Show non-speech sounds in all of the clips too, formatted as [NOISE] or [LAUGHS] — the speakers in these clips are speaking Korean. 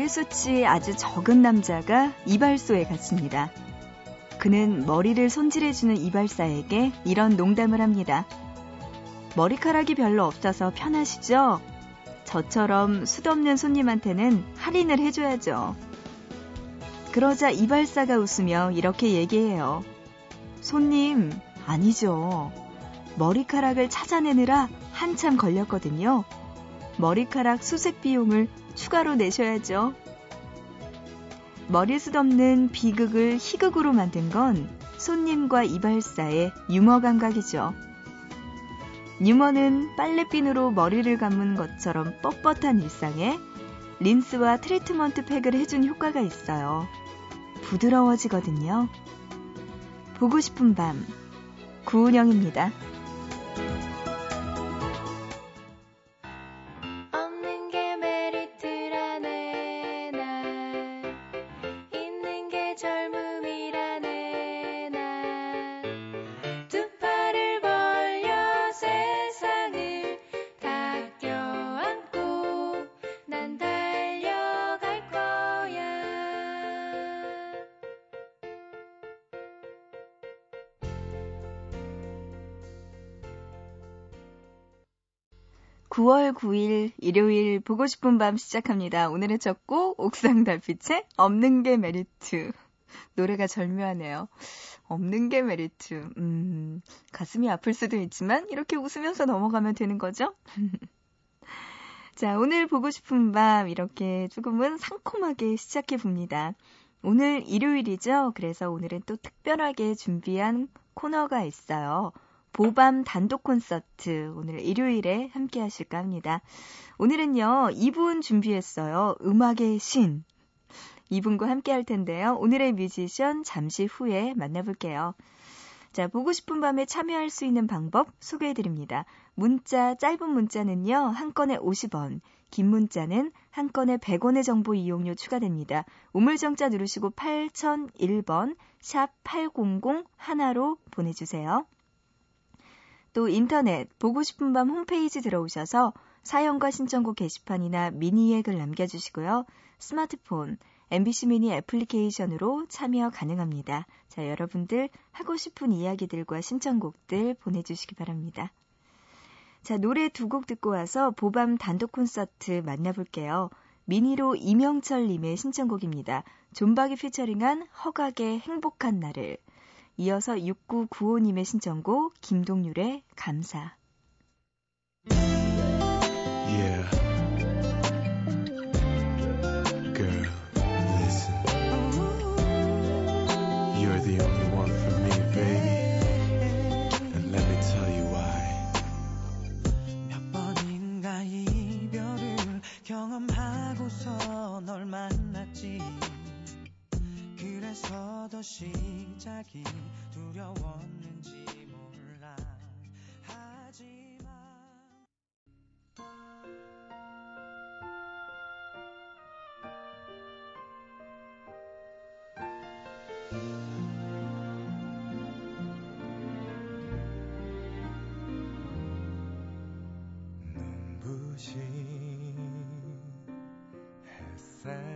머리 숱이 아주 적은 남자가 이발소에 갔습니다. 그는 머리를 손질해주는 이발사에게 이런 농담을 합니다. 머리카락이 별로 없어서 편하시죠? 저처럼 숱없는 손님한테는 할인을 해줘야죠. 그러자 이발사가 웃으며 이렇게 얘기해요. 손님, 아니죠. 머리카락을 찾아내느라 한참 걸렸거든요. 머리카락 수색 비용을 추가로 내셔야죠. 머리숱 없는 비극을 희극으로 만든 건 손님과 이발사의 유머 감각이죠. 유머는 빨래핀으로 머리를 감은 것처럼 뻣뻣한 일상에 린스와 트리트먼트 팩을 해준 효과가 있어요. 부드러워지거든요. 보고 싶은 밤, 구은영입니다. (9월 9일) 일요일 보고 싶은 밤 시작합니다. 오늘의 첫 곡 옥상 달빛의 없는 게 메리트 노래가 절묘하네요. 없는 게 메리트 음, 가슴이 아플 수도 있지만 이렇게 웃으면서 넘어가면 되는 거죠? [LAUGHS] 자, 오늘 보고 싶은 밤 이렇게 조금은 상콤하게 시작해 봅니다. 오늘 일요일이죠. 그래서 오늘은 또 특별하게 준비한 코너가 있어요. 보밤 단독 콘서트 오늘 일요일에 함께 하실까 합니다. 오늘은요, 2분 준비했어요. 음악의 신. 2분과 함께 할 텐데요. 오늘의 뮤지션 잠시 후에 만나볼게요. 자, 보고 싶은 밤에 참여할 수 있는 방법 소개해 드립니다. 문자, 짧은 문자는요, 한 건에 50원, 긴 문자는 한 건에 100원의 정보 이용료 추가됩니다. 우물정자 누르시고 8001번, 샵 800 하나로 보내주세요. 또 인터넷 보고 싶은 밤 홈페이지 들어오셔서 사연과 신청곡 게시판이나 미니에 글 남겨주시고요. 스마트폰, MBC 미니 애플리케이션으로 참여 가능합니다. 자, 여러분들 하고 싶은 이야기들과 신청곡들 보내주시기 바랍니다. 자, 노래 두 곡 듣고 와서 보밤 단독 콘서트 만나볼게요. 미니로 이명철님의 신청곡입니다. 존박이 피처링한 허각의 행복한 날을. 이어서 6995님의 신청곡 김동률의 감사. 눈부신 햇살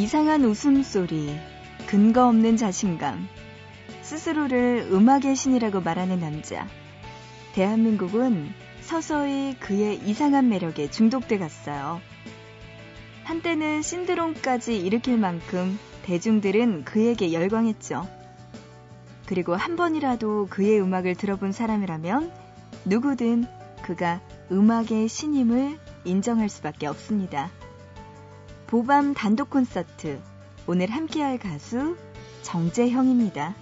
이상한 웃음소리, 근거 없는 자신감, 스스로를 음악의 신이라고 말하는 남자. 대한민국은 서서히 그의 이상한 매력에 중독돼 갔어요. 한때는 신드롬까지 일으킬 만큼 대중들은 그에게 열광했죠. 그리고 한 번이라도 그의 음악을 들어본 사람이라면 누구든 그가 음악의 신임을 인정할 수밖에 없습니다. 보밤 단독 콘서트 오늘 함께할 가수 정재형입니다.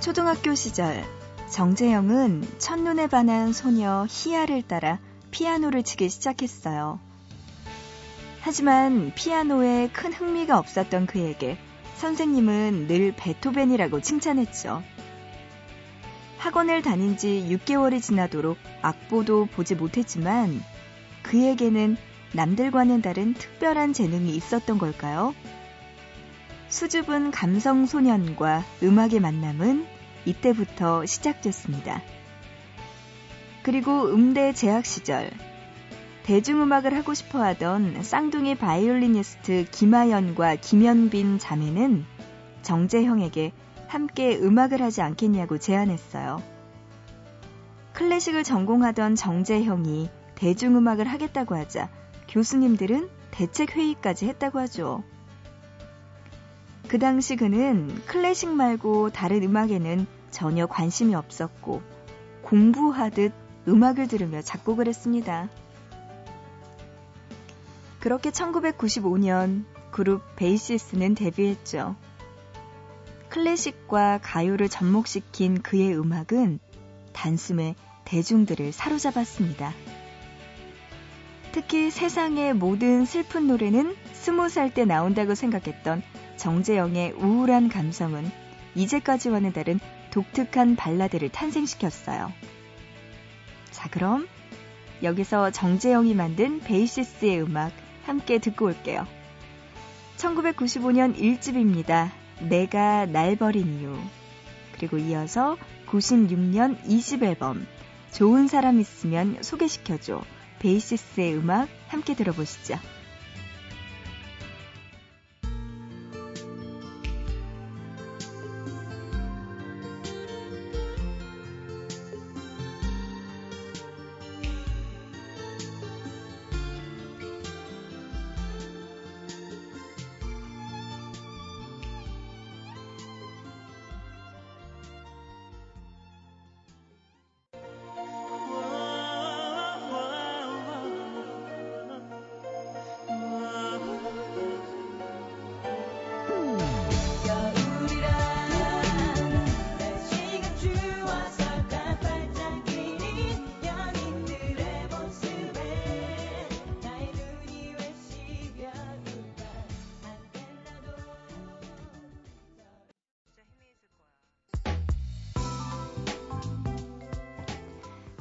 초등학교 시절 정재영은 첫눈에 반한 소녀 희아를 따라 피아노를 치기 시작했어요. 하지만 피아노에 큰 흥미가 없었던 그에게 선생님은 늘 베토벤이라고 칭찬했죠. 학원을 다닌 지 6개월이 지나도록 악보도 보지 못했지만 그에게는 남들과는 다른 특별한 재능이 있었던 걸까요? 수줍은 감성 소년과 음악의 만남은 이때부터 시작됐습니다. 그리고 음대 재학 시절 대중음악을 하고 싶어 하던 쌍둥이 바이올리니스트 김하연과 김현빈 자매는 정재형에게 함께 음악을 하지 않겠냐고 제안했어요. 클래식을 전공하던 정재형이 대중음악을 하겠다고 하자 교수님들은 대책회의까지 했다고 하죠. 그 당시 그는 클래식 말고 다른 음악에는 전혀 관심이 없었고 공부하듯 음악을 들으며 작곡을 했습니다. 그렇게 1995년 그룹 베이시스는 데뷔했죠. 클래식과 가요를 접목시킨 그의 음악은 단숨에 대중들을 사로잡았습니다. 특히 세상의 모든 슬픈 노래는 스무 살 때 나온다고 생각했던 정재영의 우울한 감성은 이제까지와는 다른 독특한 발라드를 탄생시켰어요. 자, 그럼 여기서 정재영이 만든 베이시스의 음악 함께 듣고 올게요. 1995년 1집입니다. 내가 날 버린 이유. 그리고 이어서 96년 20앨범 좋은 사람 있으면 소개시켜줘. 베이시스의 음악 함께 들어보시죠.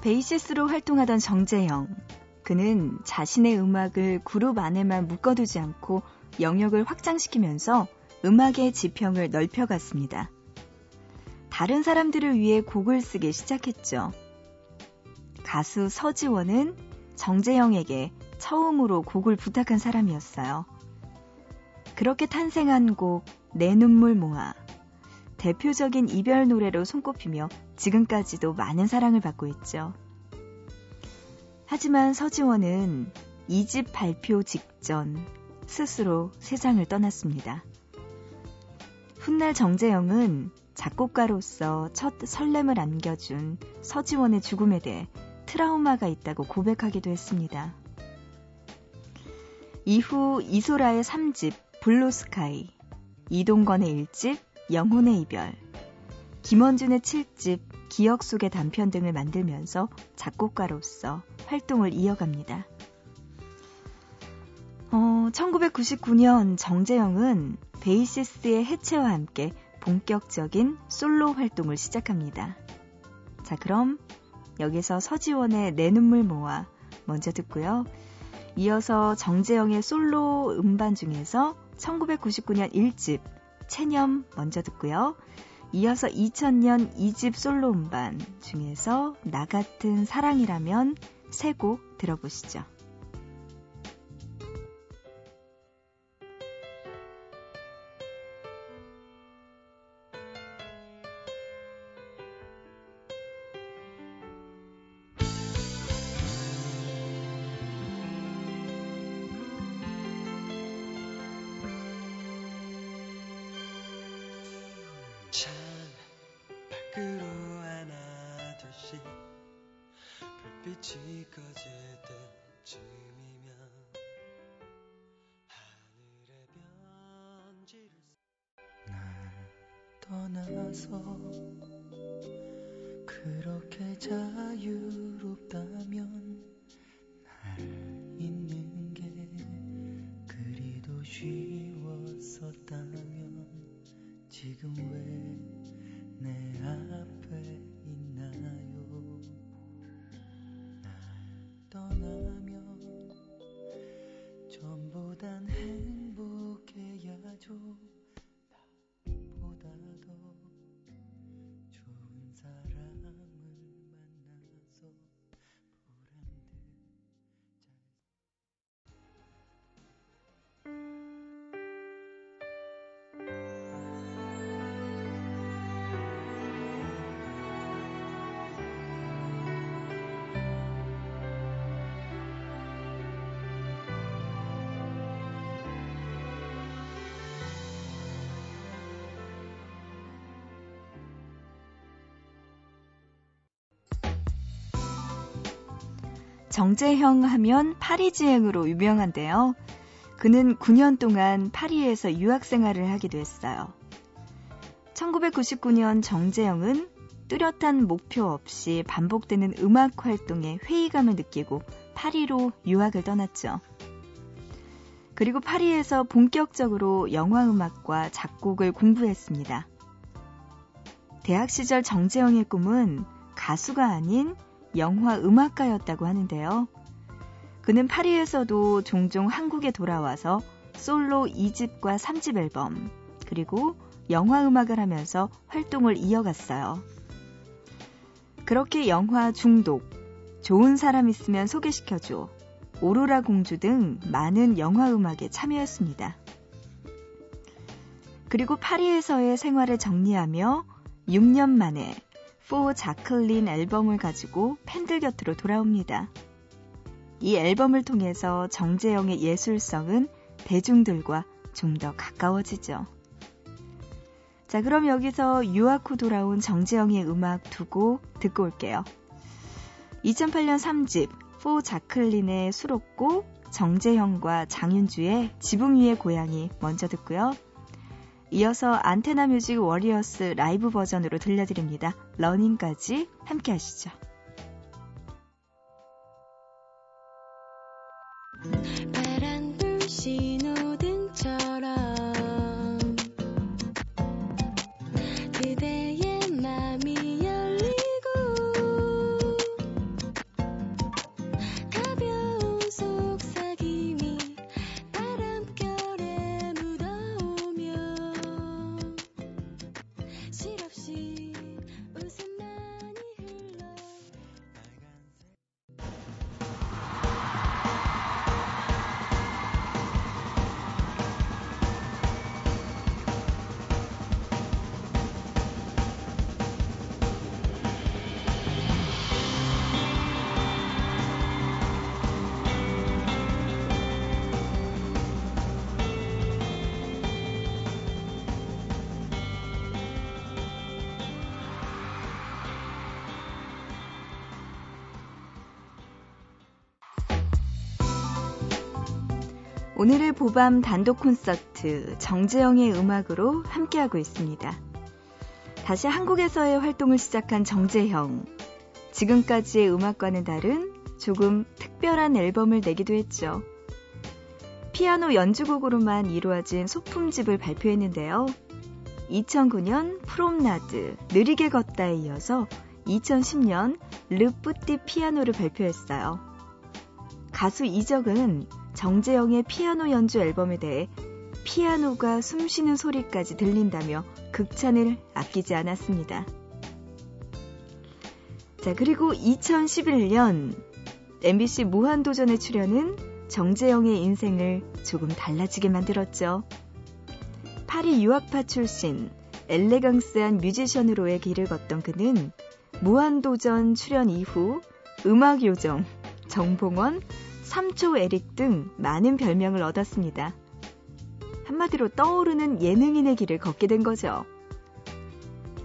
베이시스로 활동하던 정재영. 그는 자신의 음악을 그룹 안에만 묶어두지 않고 영역을 확장시키면서 음악의 지평을 넓혀갔습니다. 다른 사람들을 위해 곡을 쓰기 시작했죠. 가수 서지원은 정재영에게 처음으로 곡을 부탁한 사람이었어요. 그렇게 탄생한 곡, 내 눈물 모아. 대표적인 이별 노래로 손꼽히며 지금까지도 많은 사랑을 받고 있죠. 하지만 서지원은 이집 발표 직전 스스로 세상을 떠났습니다. 훗날 정재영은 작곡가로서 첫 설렘을 안겨준 서지원의 죽음에 대해 트라우마가 있다고 고백하기도 했습니다. 이후 이소라의 3집 블루스카이, 이동건의 1집 영혼의 이별, 김원준의 7집 기억 속의 단편 등을 만들면서 작곡가로서 활동을 이어갑니다. 어, 1999년 정재영은 베이시스의 해체와 함께 본격적인 솔로 활동을 시작합니다. 자, 그럼 여기서 서지원의 내 눈물 모아 먼저 듣고요. 이어서 정재영의 솔로 음반 중에서 1999년 1집 체념 먼저 듣고요. 이어서 2000년 2집 솔로 음반 중에서 나 같은 사랑이라면 세 곡 들어보시죠. 빛이 꺼질 때쯤이면 하늘의 편지를 날 떠나서 그렇게 자유롭다면 정재형 하면 파리지행으로 유명한데요. 그는 9년 동안 파리에서 유학 생활을 하기도 했어요. 1999년 정재영은 뚜렷한 목표 없이 반복되는 음악 활동에 회의감을 느끼고 파리로 유학을 떠났죠. 그리고 파리에서 본격적으로 영화 음악과 작곡을 공부했습니다. 대학 시절 정재영의 꿈은 가수가 아닌 영화 음악가였다고 하는데요. 그는 파리에서도 종종 한국에 돌아와서 솔로 2집과 3집 앨범, 그리고 영화 음악을 하면서 활동을 이어갔어요. 그렇게 영화 중독, 좋은 사람 있으면 소개시켜줘, 오로라 공주 등 많은 영화 음악에 참여했습니다. 그리고 파리에서의 생활을 정리하며 6년 만에 포 자클린 앨범을 가지고 팬들 곁으로 돌아옵니다. 이 앨범을 통해서 정재영의 예술성은 대중들과 좀 더 가까워지죠. 자, 그럼 여기서 유학 후 돌아온 정재영의 음악 두고 듣고 올게요. 2008년 3집 포 자클린의 수록곡 정재형과 장윤주의 지붕 위의 고양이 먼저 듣고요. 이어서 안테나 뮤직 워리어스 라이브 버전으로 들려드립니다. 러닝까지 함께 하시죠. 오늘의 보밤 단독 콘서트 정재영의 음악으로 함께하고 있습니다. 다시 한국에서의 활동을 시작한 정재형. 지금까지의 음악과는 다른 조금 특별한 앨범을 내기도 했죠. 피아노 연주곡으로만 이루어진 소품집을 발표했는데요. 2009년 프롬나드 느리게 걷다에 이어서 2010년 르뿌띠 피아노를 발표했어요. 가수 이적은 정재영의 피아노 연주 앨범에 대해 피아노가 숨쉬는 소리까지 들린다며 극찬을 아끼지 않았습니다. 자, 그리고 2011년 MBC 무한도전에 출연은 정재영의 인생을 조금 달라지게 만들었죠. 파리 유학파 출신, 엘레강스한 뮤지션으로의 길을 걷던 그는 무한도전 출연 이후 음악요정, 정봉원, 삼초 에릭 등 많은 별명을 얻었습니다. 한마디로 떠오르는 예능인의 길을 걷게 된 거죠.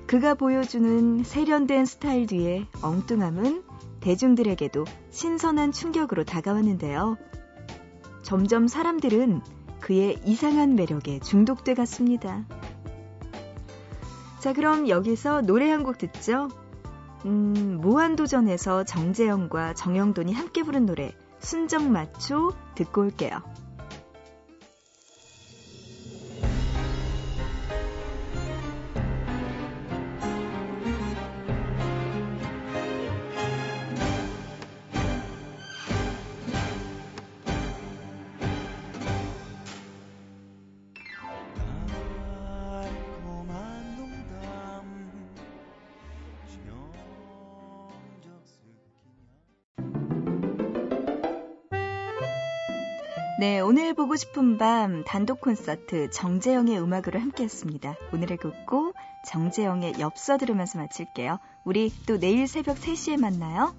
그가 보여주는 세련된 스타일 뒤에 엉뚱함은 대중들에게도 신선한 충격으로 다가왔는데요. 점점 사람들은 그의 이상한 매력에 중독돼 갔습니다. 자, 그럼 여기서 노래 한 곡 듣죠? 음, 무한도전에서 정재영과 정영돈이 함께 부른 노래 순정 마초 듣고 올게요. 네, 오늘 보고 싶은 밤 단독 콘서트 정재영의 음악으로 함께 했습니다. 오늘의 곡고 정재영의 엽서 들으면서 마칠게요. 우리 또 내일 새벽 3시에 만나요.